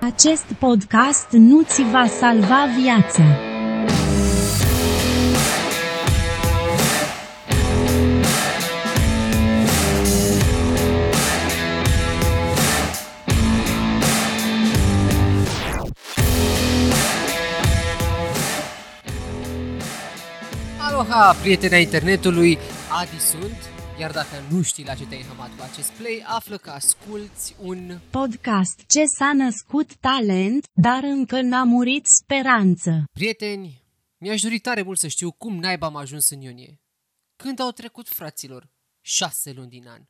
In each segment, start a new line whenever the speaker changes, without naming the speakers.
Acest podcast nu ți va salva viața.
Aloha, prieteni ai internetului, Adi sunt, iar dacă nu știi la ce te-ai hamat cu acest play, află că asculti un...
Podcast ce s-a născut talent, dar încă n-a murit speranță.
Prieteni, mi-aș dori tare mult să știu cum naiba am ajuns în iunie. Când au trecut, fraților? Șase luni din an.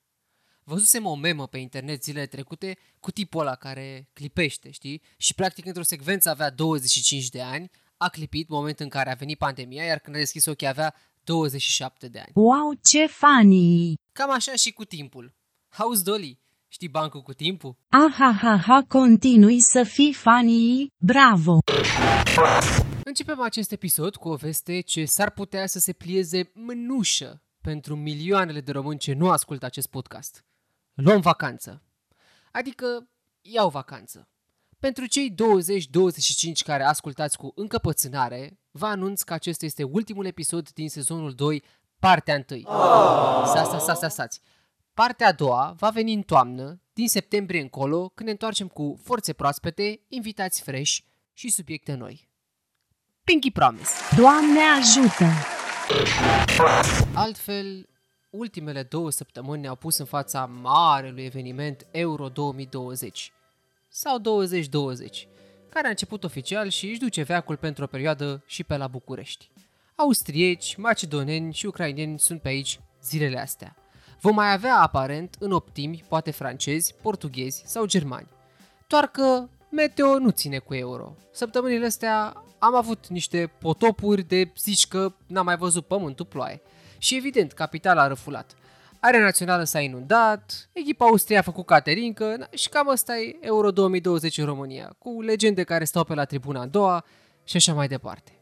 Văzusem o memă pe internet zilele trecute cu tipul ăla care clipește, știi? Și practic într-o secvență avea 25 de ani, a clipit moment în care a venit pandemia, iar când a deschis ochii avea 27 de ani.
Wow, ce funny!
Cam așa și cu timpul. House Dolly, știi bancul cu timpul?
Aha, ha, ha, continui să fii funny, bravo!
Începem acest episod cu o veste ce s-ar putea să se plieze mânușă pentru milioanele de români ce nu ascultă acest podcast. Luăm vacanță. Adică iau vacanță. Pentru cei 20-25 care ascultați cu încăpățânare, vă anunț că acesta este ultimul episod din sezonul 2, partea 1. Sa, sa, sa, sa, sați. Partea a doua va veni în toamnă, din septembrie încolo, când ne întoarcem cu forțe proaspete, invitați fresh și subiecte noi. Pinky Promise!
Doamne ajută!
Altfel, ultimele două săptămâni ne-au pus în fața marelui eveniment Euro 2020 sau 2020, care a început oficial și își duce veacul pentru o perioadă și pe la București. Austrieci, macedoneni și ucraineni sunt pe aici zilele astea. Vom mai avea aparent în optimi, poate francezi, portughezi sau germani. Doar că meteo nu ține cu euro. Săptămânile astea am avut niște potopuri de zici că n-am mai văzut pământul ploaie. Și evident, capitala a răfulat. Area națională s-a inundat, echipa Austria a făcut caterincă na, și cam asta e Euro 2020 în România, cu legende care stau pe la tribuna a doua și așa mai departe.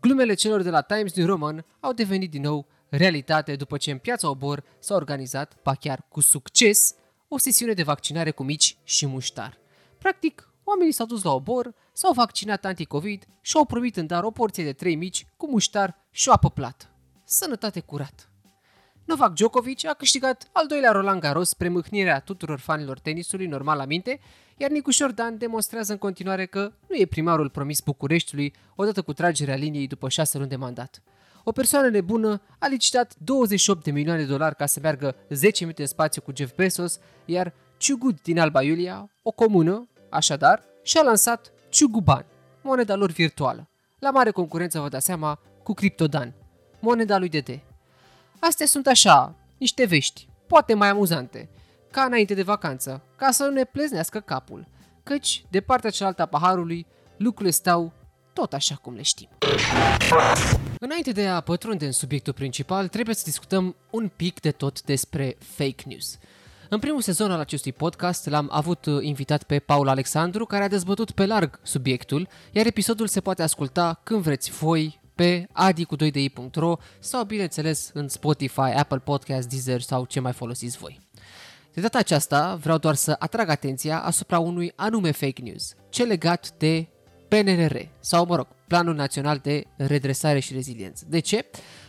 Glumele celor de la Times New Roman au devenit din nou realitate după ce în piața Obor s-a organizat, pa chiar cu succes, o sesiune de vaccinare cu mici și muștar. Practic, oamenii s-au dus la Obor, s-au vaccinat anti-Covid și au primit în dar o porție de 3 mici cu muștar și o apă plată. Sănătate curată! Novak Djokovic a câștigat al doilea Roland Garros spre mâhnirea tuturor fanilor tenisului normal la minte, iar Nicușor Dan demonstrează în continuare că nu e primarul promis Bucureștiului odată cu tragerea liniei după șase luni de mandat. O persoană nebună a licitat 28 de milioane de dolari ca să meargă 10 minute în spațiu cu Jeff Bezos, iar Ciugud din Alba Iulia, o comună, așadar, și-a lansat Ciuguban, moneda lor virtuală. La mare concurență, vă dați seama, cu Cryptodan, moneda lui Dede. Astea sunt așa, niște vești, poate mai amuzante, ca înainte de vacanță, ca să nu ne pleznească capul, căci, de partea cealaltă a paharului, lucrurile stau tot așa cum le știm. Înainte de a pătrunde în subiectul principal, trebuie să discutăm un pic de tot despre fake news. În primul sezon al acestui podcast l-am avut uh, invitat pe Paul Alexandru, care a dezbătut pe larg subiectul, iar episodul se poate asculta când vreți voi pe adicu2di.ro sau, bineînțeles, în Spotify, Apple Podcast, Deezer sau ce mai folosiți voi. De data aceasta, vreau doar să atrag atenția asupra unui anume fake news, ce legat de PNRR, sau, mă rog, Planul Național de Redresare și Reziliență. De ce?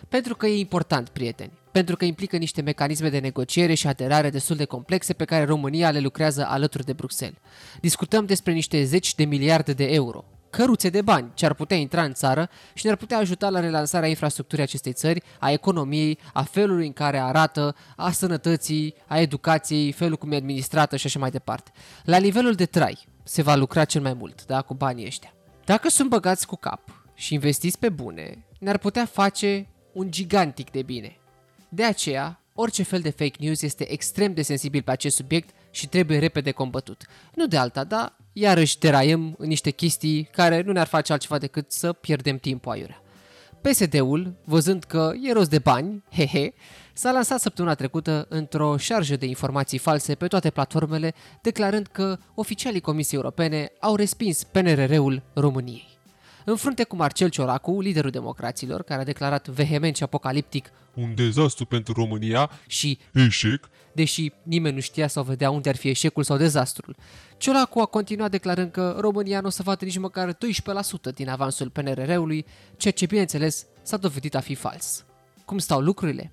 Pentru că e important, prieteni. Pentru că implică niște mecanisme de negociere și aderare destul de complexe pe care România le lucrează alături de Bruxelles. Discutăm despre niște zeci de miliarde de euro, căruțe de bani ce ar putea intra în țară și ne-ar putea ajuta la relansarea infrastructurii acestei țări, a economiei, a felului în care arată, a sănătății, a educației, felul cum e administrată și așa mai departe. La nivelul de trai se va lucra cel mai mult, da, cu banii ăștia. Dacă sunt băgați cu cap și investiți pe bune, ne-ar putea face un gigantic de bine. De aceea, orice fel de fake news este extrem de sensibil pe acest subiect și trebuie repede combătut. Nu de alta, dar iarăși deraiem în niște chestii care nu ne-ar face altceva decât să pierdem timpul aiurea. PSD-ul, văzând că e rost de bani, hehe, s-a lansat săptămâna trecută într-o șarjă de informații false pe toate platformele, declarând că oficialii Comisiei Europene au respins PNRR-ul României. În frunte cu Marcel Cioracu, liderul democraților, care a declarat vehement și apocaliptic
Un dezastru pentru România,
și
eșec,
deși nimeni nu știa sau vedea unde ar fi eșecul sau dezastrul. Ciolacu a continuat declarând că România nu o să vadă nici măcar 12% din avansul PNRR-ului, ceea ce, bineînțeles, s-a dovedit a fi fals. Cum stau lucrurile?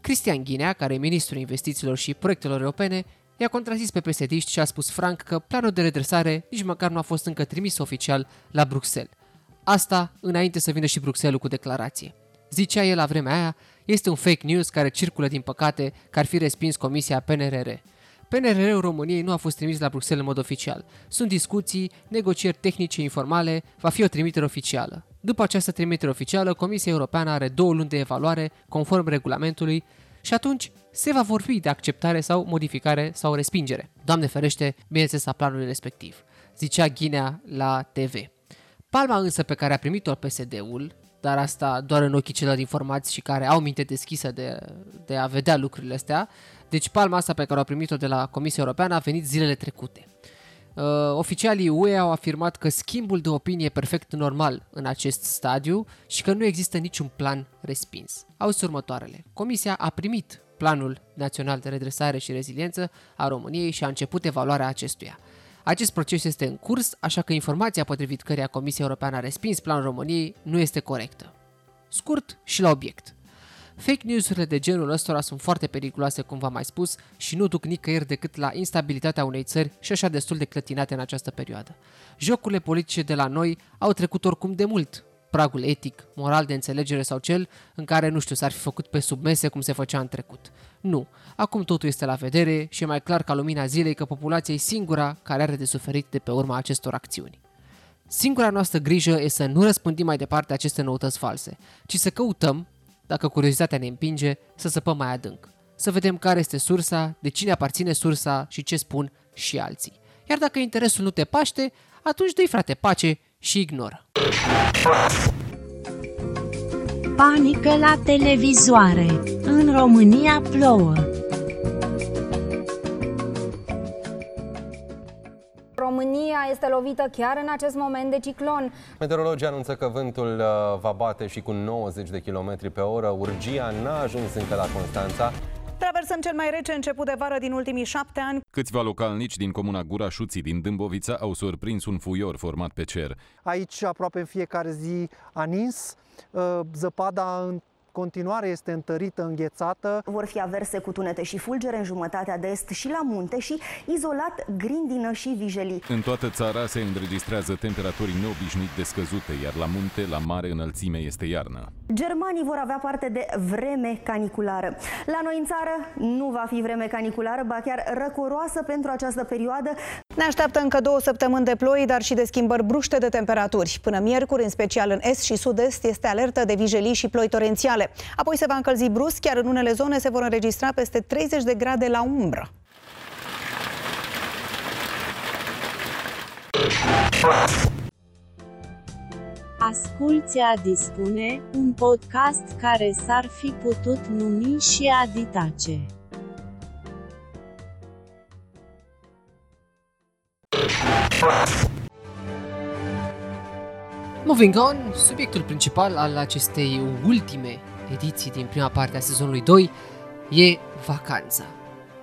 Cristian Ghinea, care e ministrul investițiilor și proiectelor europene, i-a contrazis pe psd și a spus franc că planul de redresare nici măcar nu a fost încă trimis oficial la Bruxelles. Asta înainte să vină și Bruxelles cu declarație. Zicea el la vremea aia, este un fake news care circulă din păcate că ar fi respins Comisia PNRR. PNRR-ul României nu a fost trimis la Bruxelles în mod oficial. Sunt discuții, negocieri tehnice informale, va fi o trimitere oficială. După această trimitere oficială, Comisia Europeană are două luni de evaluare, conform regulamentului, și atunci se va vorbi de acceptare sau modificare sau respingere. Doamne ferește, bineînțeles, a planului respectiv. Zicea Ghinea la TV. Palma însă pe care a primit-o PSD-ul, dar asta doar în ochii celor informați și care au minte deschisă de, de a vedea lucrurile astea, deci palma asta pe care au primit-o de la Comisia Europeană a venit zilele trecute. Uh, oficialii UE au afirmat că schimbul de opinie e perfect normal în acest stadiu și că nu există niciun plan respins. Auzi următoarele. Comisia a primit Planul Național de Redresare și Reziliență a României și a început evaluarea acestuia. Acest proces este în curs, așa că informația potrivit căreia Comisia Europeană a respins planul României nu este corectă. Scurt și la obiect. Fake news-urile de genul ăstora sunt foarte periculoase, cum v-am mai spus, și nu duc nicăieri decât la instabilitatea unei țări și așa destul de clătinate în această perioadă. Jocurile politice de la noi au trecut oricum de mult, pragul etic, moral de înțelegere sau cel în care, nu știu, s-ar fi făcut pe submese cum se făcea în trecut. Nu, acum totul este la vedere și e mai clar ca lumina zilei că populația e singura care are de suferit de pe urma acestor acțiuni. Singura noastră grijă e să nu răspândim mai departe aceste noutăți false, ci să căutăm, dacă curiozitatea ne împinge, să săpăm mai adânc. Să vedem care este sursa, de cine aparține sursa și ce spun și alții. Iar dacă interesul nu te paște, atunci dă frate pace și ignoră.
Panică la televizoare. În România plouă.
România este lovită chiar în acest moment de ciclon.
Meteorologii anunță că vântul uh, va bate și cu 90 de km pe oră. Urgia n-a ajuns încă la Constanța.
Traversăm cel mai rece început de vară din ultimii șapte ani.
Câțiva localnici din comuna Gura Șuții din Dâmbovița au surprins un fuior format pe cer.
Aici aproape în fiecare zi a nins, uh, zăpada în continuare este întărită, înghețată.
Vor fi averse cu tunete și fulgere în jumătatea de est și la munte și izolat grindină și vijelii.
În toată țara se înregistrează temperaturi neobișnuit de scăzute, iar la munte, la mare înălțime, este iarnă.
Germanii vor avea parte de vreme caniculară. La noi în țară nu va fi vreme caniculară, ba chiar răcoroasă pentru această perioadă.
Ne așteaptă încă două săptămâni de ploi, dar și de schimbări bruște de temperaturi. Până miercuri, în special în est și sud-est, este alertă de vijelii și ploi torențiale. Apoi se va încălzi brusc, chiar în unele zone se vor înregistra peste 30 de grade la umbră.
Asculți a dispune, un podcast care s-ar fi putut numi și Aditace.
Moving on, subiectul principal al acestei ultime ediții din prima parte a sezonului 2 e vacanța.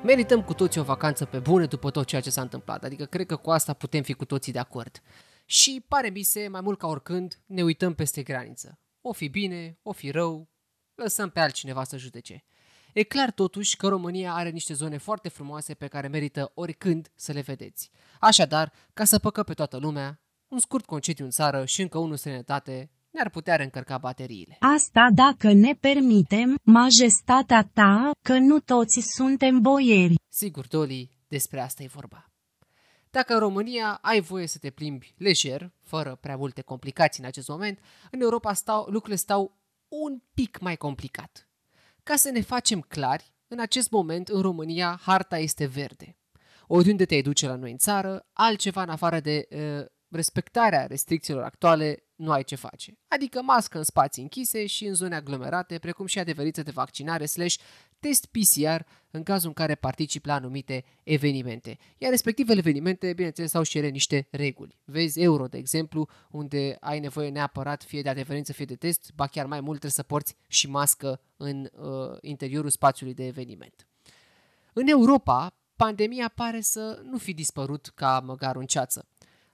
Merităm cu toții o vacanță pe bune după tot ceea ce s-a întâmplat, adică cred că cu asta putem fi cu toții de acord. Și pare mi se, mai mult ca oricând, ne uităm peste graniță. O fi bine, o fi rău, lăsăm pe altcineva să judece. E clar totuși că România are niște zone foarte frumoase pe care merită oricând să le vedeți. Așadar, ca să păcă pe toată lumea, un scurt concediu în țară și încă unul sănătate ne-ar putea reîncărca bateriile.
Asta dacă ne permitem, majestatea ta, că nu toți suntem boieri.
Sigur, Doli, despre asta e vorba. Dacă în România ai voie să te plimbi lejer, fără prea multe complicații în acest moment, în Europa stau, lucrurile stau un pic mai complicat. Ca să ne facem clari, în acest moment în România harta este verde. Oriunde te duce la noi în țară, altceva în afară de uh, respectarea restricțiilor actuale nu ai ce face. Adică mască în spații închise și în zone aglomerate, precum și adeveriță de vaccinare slash test PCR în cazul în care participi la anumite evenimente. Iar respectivele evenimente, bineînțeles, au și ele niște reguli. Vezi Euro, de exemplu, unde ai nevoie neapărat fie de adeverință, fie de test, ba chiar mai mult trebuie să porți și mască în uh, interiorul spațiului de eveniment. În Europa, pandemia pare să nu fi dispărut ca măgarul în ceață.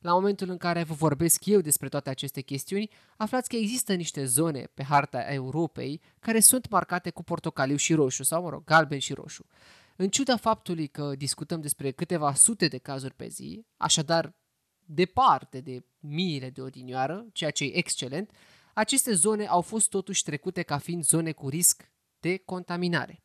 La momentul în care vă vorbesc eu despre toate aceste chestiuni, aflați că există niște zone pe harta Europei care sunt marcate cu portocaliu și roșu, sau, mă rog, galben și roșu. În ciuda faptului că discutăm despre câteva sute de cazuri pe zi, așadar departe de miile de odinioară, ceea ce e excelent, aceste zone au fost totuși trecute ca fiind zone cu risc de contaminare.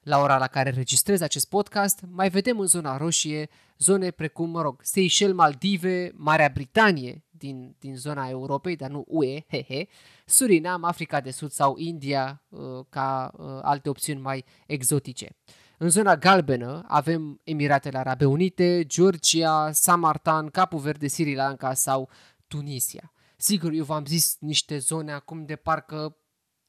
La ora la care registrez acest podcast, mai vedem în zona roșie zone precum, mă rog, Seychelles, Maldive, Marea Britanie din, din zona Europei, dar nu UE, hehe, Surinam, Africa de Sud sau India uh, ca uh, alte opțiuni mai exotice. În zona galbenă avem Emiratele Arabe Unite, Georgia, Samartan, Capul Verde, Sri Lanka sau Tunisia. Sigur, eu v-am zis niște zone acum de parcă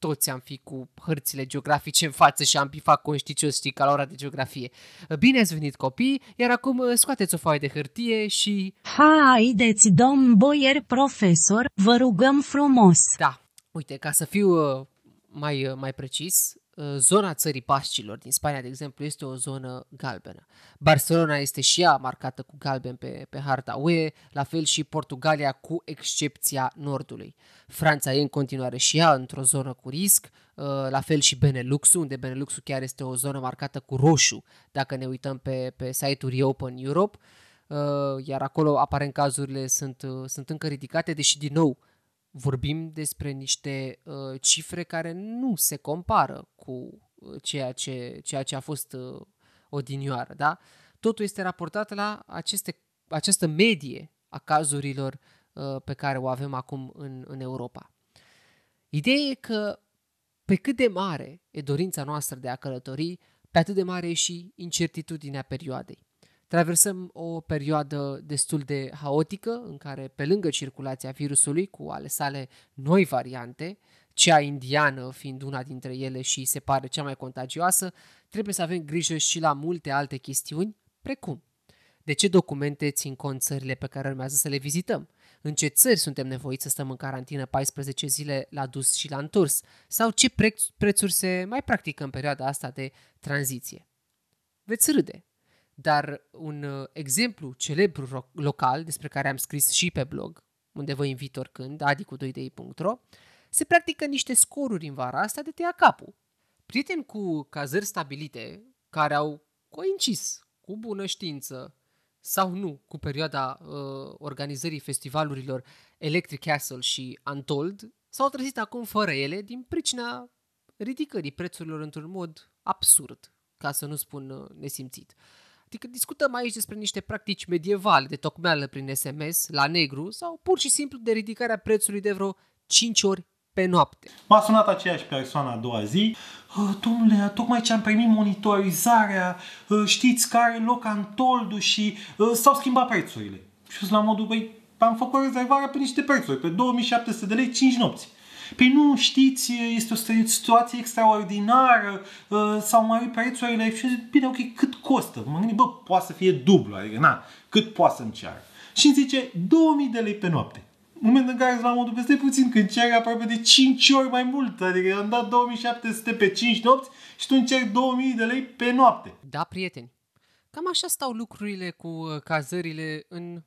toți am fi cu hărțile geografice în față și am fi conștițios, știi, ca la ora de geografie. Bine ați venit copii, iar acum uh, scoateți o foaie de hârtie și...
Haideți, domn boier profesor, vă rugăm frumos.
Da, uite, ca să fiu uh, mai, uh, mai precis, Uh, zona țării Paștilor din Spania, de exemplu, este o zonă galbenă. Barcelona este și ea marcată cu galben pe, pe harta UE, la fel și Portugalia cu excepția nordului. Franța e în continuare și ea într-o zonă cu risc, uh, la fel și Beneluxul, unde Beneluxul chiar este o zonă marcată cu roșu, dacă ne uităm pe, pe site-ul Reopen Europe, uh, iar acolo aparent cazurile sunt, sunt încă ridicate, deși din nou vorbim despre niște uh, cifre care nu se compară cu uh, ceea ce, ceea ce a fost uh, odinioară. Da? Totul este raportat la aceste, această medie a cazurilor uh, pe care o avem acum în, în Europa. Ideea e că pe cât de mare e dorința noastră de a călători, pe atât de mare e și incertitudinea perioadei. Traversăm o perioadă destul de haotică în care, pe lângă circulația virusului cu ale sale noi variante, cea indiană fiind una dintre ele și se pare cea mai contagioasă, trebuie să avem grijă și la multe alte chestiuni, precum de ce documente țin cont țările pe care urmează să le vizităm? În ce țări suntem nevoiți să stăm în carantină 14 zile la dus și la întors? Sau ce prețuri se mai practică în perioada asta de tranziție? Veți râde, dar un uh, exemplu celebru local, despre care am scris și pe blog, unde vă invit oricând, adicu2dei.ro, se practică niște scoruri în vara asta de tăia capul. Prieteni cu cazări stabilite, care au coincis cu bună știință sau nu cu perioada uh, organizării festivalurilor Electric Castle și Untold, s-au trezit acum fără ele din pricina ridicării prețurilor într-un mod absurd, ca să nu spun uh, nesimțit. Adică discutăm aici despre niște practici medievale de tocmeală prin SMS, la negru, sau pur și simplu de ridicarea prețului de vreo 5 ori pe noapte.
M-a sunat aceeași persoană a doua zi. Domnule, tocmai ce am primit monitorizarea, știți care loc am toldul și s-au schimbat prețurile. Și la modul, băi, am făcut rezervarea pe niște prețuri, pe 2700 de lei, 5 nopți. Păi nu, știți, este o situație extraordinară, uh, s-au mărit prețurile și zic, bine, ok, cât costă? Mă gândesc, bă, poate să fie dublu, adică, na, cât poate să-mi ceară? Și îmi zice, 2000 de lei pe noapte. În momentul în care la modul peste puțin, când cer aproape de 5 ori mai mult, adică am dat 2700 pe 5 nopți și tu încerci 2000 de lei pe noapte.
Da, prieteni. Cam așa stau lucrurile cu uh, cazările în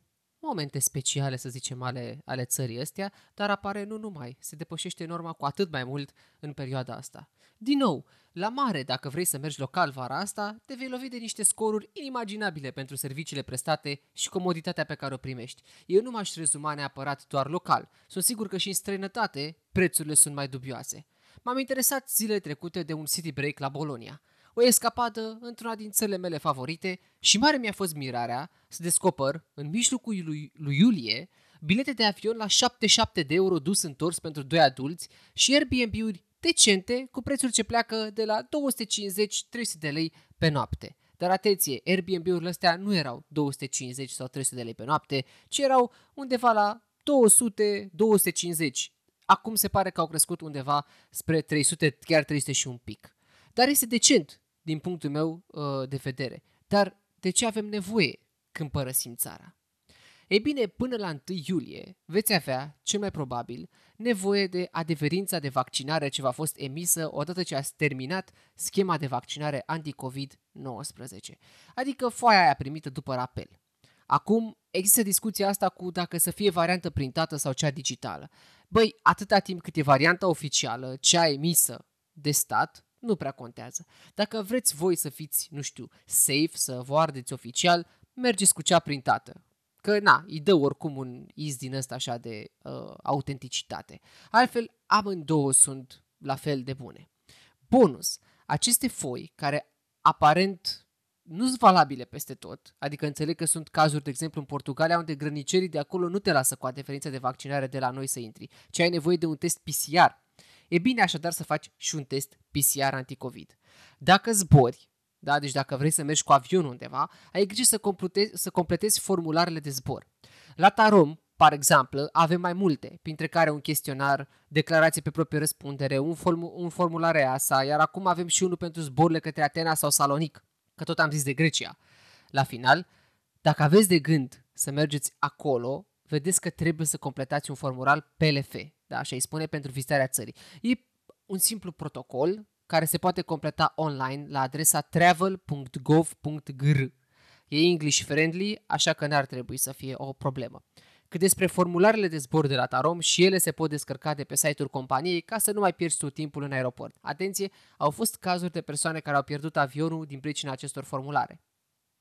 momente speciale, să zicem, ale, ale țării astea, dar apare nu numai, se depășește norma cu atât mai mult în perioada asta. Din nou, la mare, dacă vrei să mergi local vara asta, te vei lovi de niște scoruri inimaginabile pentru serviciile prestate și comoditatea pe care o primești. Eu nu m-aș rezuma neapărat doar local. Sunt sigur că și în străinătate prețurile sunt mai dubioase. M-am interesat zilele trecute de un city break la Bolonia o escapadă într-una din țările mele favorite și mare mi-a fost mirarea să descoper, în mijlocul lui, lui iulie, bilete de avion la 77 de euro dus întors pentru doi adulți și Airbnb-uri decente cu prețuri ce pleacă de la 250-300 de lei pe noapte. Dar atenție, Airbnb-urile astea nu erau 250 sau 300 de lei pe noapte, ci erau undeva la 200, 250. Acum se pare că au crescut undeva spre 300, chiar 300 și un pic. Dar este decent din punctul meu uh, de vedere. Dar de ce avem nevoie când părăsim țara? Ei bine, până la 1 iulie veți avea, cel mai probabil, nevoie de adeverința de vaccinare ce v-a fost emisă odată ce ați terminat schema de vaccinare anti-COVID-19, adică foaia aia primită după rapel. Acum, există discuția asta cu dacă să fie variantă printată sau cea digitală. Băi, atâta timp cât e varianta oficială, cea emisă de stat, nu prea contează. Dacă vreți voi să fiți, nu știu, safe, să vă ardeți oficial, mergeți cu cea printată. Că, na, îi dă oricum un iz din ăsta așa de uh, autenticitate. Altfel, amândouă sunt la fel de bune. Bonus, aceste foi care aparent nu sunt valabile peste tot, adică înțeleg că sunt cazuri, de exemplu, în Portugalia, unde grănicerii de acolo nu te lasă cu adeverința de vaccinare de la noi să intri, ci ai nevoie de un test PCR. E bine așadar să faci și un test PCR anticovid. Dacă zbori, da, deci dacă vrei să mergi cu avionul undeva, ai grijă să, completezi, să completezi formularele de zbor. La Tarom, par exemplu, avem mai multe, printre care un chestionar, declarație pe proprie răspundere, un, form- un formular EASA, iar acum avem și unul pentru zborurile către Atena sau Salonic, că tot am zis de Grecia. La final, dacă aveți de gând să mergeți acolo, vedeți că trebuie să completați un formular PLF, da, așa îi spune pentru vizitarea țării. E un simplu protocol care se poate completa online la adresa travel.gov.gr. E English friendly, așa că n-ar trebui să fie o problemă. Cât despre formularele de zbor de la Tarom, și ele se pot descărca de pe site-ul companiei ca să nu mai pierzi tu timpul în aeroport. Atenție, au fost cazuri de persoane care au pierdut avionul din pricina acestor formulare.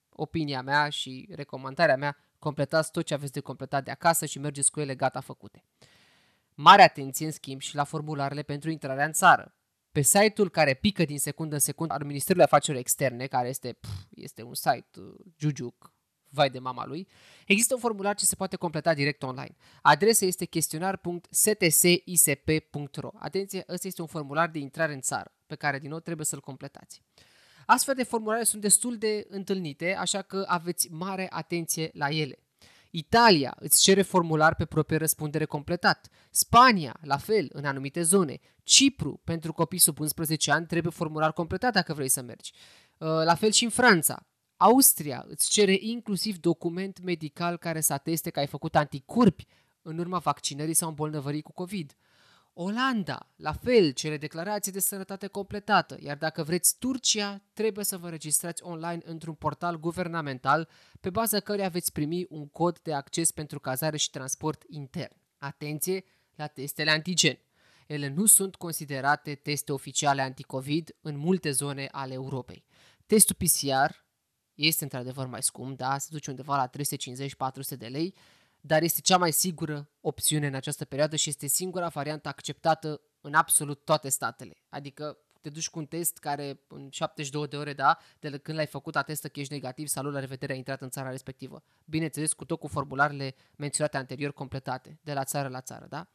Opinia mea și recomandarea mea, completați tot ce aveți de completat de acasă și mergeți cu ele gata făcute. Mare atenție, în schimb, și la formularele pentru intrarea în țară. Pe site-ul care pică din secundă în secundă al Ministerului Afacerilor Externe, care este, pf, este un site uh, jujuc, vai de mama lui, există un formular ce se poate completa direct online. Adresa este chestionar.stsisp.ro. Atenție, ăsta este un formular de intrare în țară, pe care din nou trebuie să-l completați. Astfel de formulare sunt destul de întâlnite, așa că aveți mare atenție la ele. Italia îți cere formular pe proprie răspundere completat. Spania, la fel, în anumite zone. Cipru, pentru copii sub 11 ani, trebuie formular completat dacă vrei să mergi. Uh, la fel și în Franța. Austria îți cere inclusiv document medical care să ateste că ai făcut anticorpi în urma vaccinării sau îmbolnăvării cu COVID. Olanda, la fel, cere declarație de sănătate completată, iar dacă vreți Turcia, trebuie să vă registrați online într-un portal guvernamental pe baza căruia veți primi un cod de acces pentru cazare și transport intern. Atenție la testele antigen. Ele nu sunt considerate teste oficiale anticovid în multe zone ale Europei. Testul PCR este într-adevăr mai scump, da, se duce undeva la 350-400 de lei, dar este cea mai sigură opțiune în această perioadă și este singura variantă acceptată în absolut toate statele. Adică te duci cu un test care în 72 de ore, da, de când l-ai făcut, atestă că ești negativ, salut, la revedere, ai intrat în țara respectivă. Bineînțeles, cu tot cu formularele menționate anterior completate, de la țară la țară, da?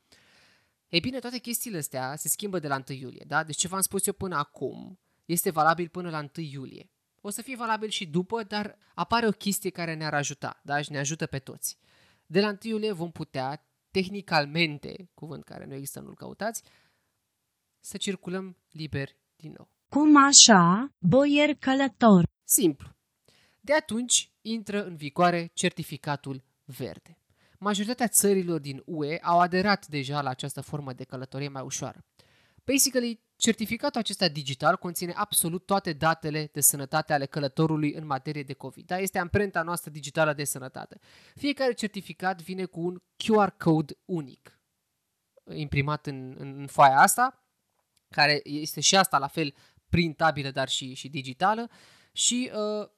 Ei bine, toate chestiile astea se schimbă de la 1 iulie, da? Deci ce v-am spus eu până acum este valabil până la 1 iulie. O să fie valabil și după, dar apare o chestie care ne-ar ajuta, da? Și ne ajută pe toți. De la 1 iulie vom putea, tehnicalmente, cuvânt care nu există, nu-l căutați, să circulăm liber din nou.
Cum așa, boier călător?
Simplu. De atunci intră în vigoare certificatul verde. Majoritatea țărilor din UE au aderat deja la această formă de călătorie mai ușoară. Basically, certificatul acesta digital conține absolut toate datele de sănătate ale călătorului în materie de COVID. Da? Este amprenta noastră digitală de sănătate. Fiecare certificat vine cu un QR code unic imprimat în, în foaia asta, care este și asta la fel printabilă, dar și, și digitală și uh,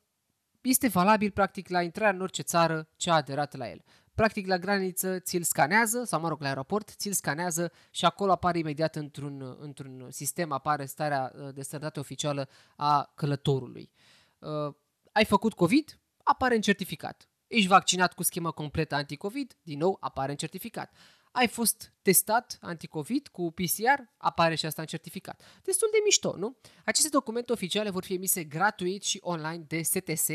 este valabil practic la intrarea în orice țară ce a aderat la el. Practic la graniță ți-l scanează, sau mă rog, la aeroport, ți-l scanează și acolo apare imediat într-un, într-un sistem, apare starea uh, de sănătate oficială a călătorului. Uh, ai făcut COVID? Apare în certificat. Ești vaccinat cu schemă completă anti-COVID? Din nou, apare în certificat. ai fost testat anticovid cu PCR, apare și asta în certificat. Destul de mișto, nu? Aceste documente oficiale vor fi emise gratuit și online de STS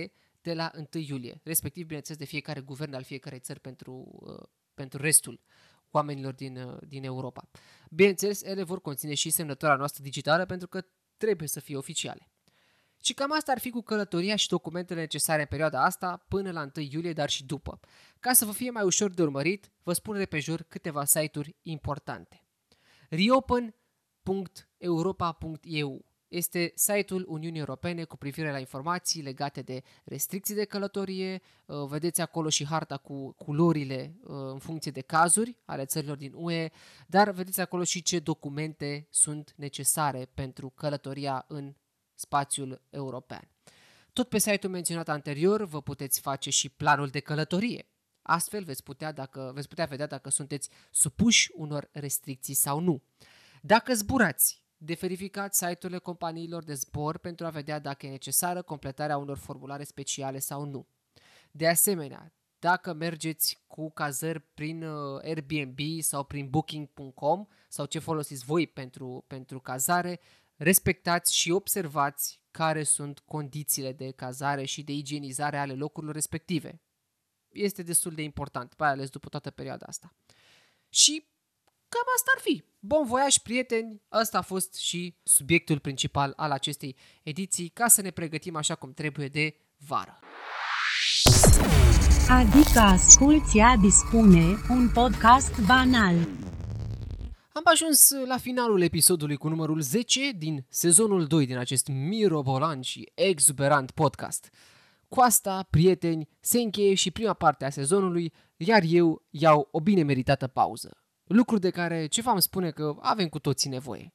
de la 1 iulie, respectiv, bineînțeles, de fiecare guvern al fiecarei țări pentru, uh, pentru restul oamenilor din, uh, din Europa. Bineînțeles, ele vor conține și semnătura noastră digitală pentru că trebuie să fie oficiale. Și cam asta ar fi cu călătoria și documentele necesare în perioada asta până la 1 iulie, dar și după. Ca să vă fie mai ușor de urmărit, vă spun repejur câteva site-uri importante. reopen.europa.eu este site-ul Uniunii Europene cu privire la informații legate de restricții de călătorie. Uh, vedeți acolo și harta cu culorile uh, în funcție de cazuri ale țărilor din UE, dar vedeți acolo și ce documente sunt necesare pentru călătoria în spațiul european. Tot pe site-ul menționat anterior vă puteți face și planul de călătorie. Astfel veți putea, dacă, veți putea vedea dacă sunteți supuși unor restricții sau nu. Dacă zburați, de verificat site-urile companiilor de zbor pentru a vedea dacă e necesară completarea unor formulare speciale sau nu. De asemenea, dacă mergeți cu cazări prin uh, Airbnb sau prin booking.com sau ce folosiți voi pentru, pentru cazare, respectați și observați care sunt condițiile de cazare și de igienizare ale locurilor respective. Este destul de important, mai ales după toată perioada asta. Și cam asta ar fi. Bun voiaj, prieteni! Ăsta a fost și subiectul principal al acestei ediții, ca să ne pregătim așa cum trebuie de vară.
Adică asculți a dispune un podcast banal.
Am ajuns la finalul episodului cu numărul 10 din sezonul 2 din acest mirobolant și exuberant podcast. Cu asta, prieteni, se încheie și prima parte a sezonului, iar eu iau o bine meritată pauză. Lucru de care ce v-am spune că avem cu toții nevoie.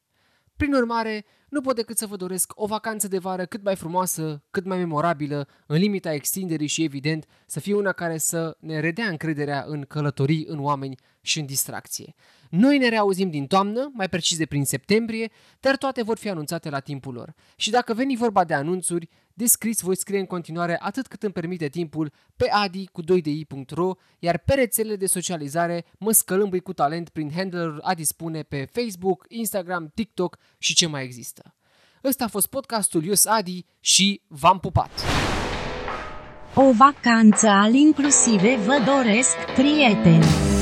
Prin urmare, nu pot decât să vă doresc o vacanță de vară cât mai frumoasă, cât mai memorabilă, în limita extinderii și, evident, să fie una care să ne redea încrederea în călătorii, în oameni și în distracție. Noi ne reauzim din toamnă, mai precis de prin septembrie, dar toate vor fi anunțate la timpul lor. Și dacă veni vorba de anunțuri, descris voi scrie în continuare atât cât îmi permite timpul pe adi cu 2di.ro, iar pe rețelele de socializare mă scălâmbui cu talent prin handle-ul Adi Spune pe Facebook, Instagram, TikTok și ce mai există. Ăsta a fost podcastul Ios Adi și v-am pupat!
O vacanță al inclusive vă doresc, prieteni!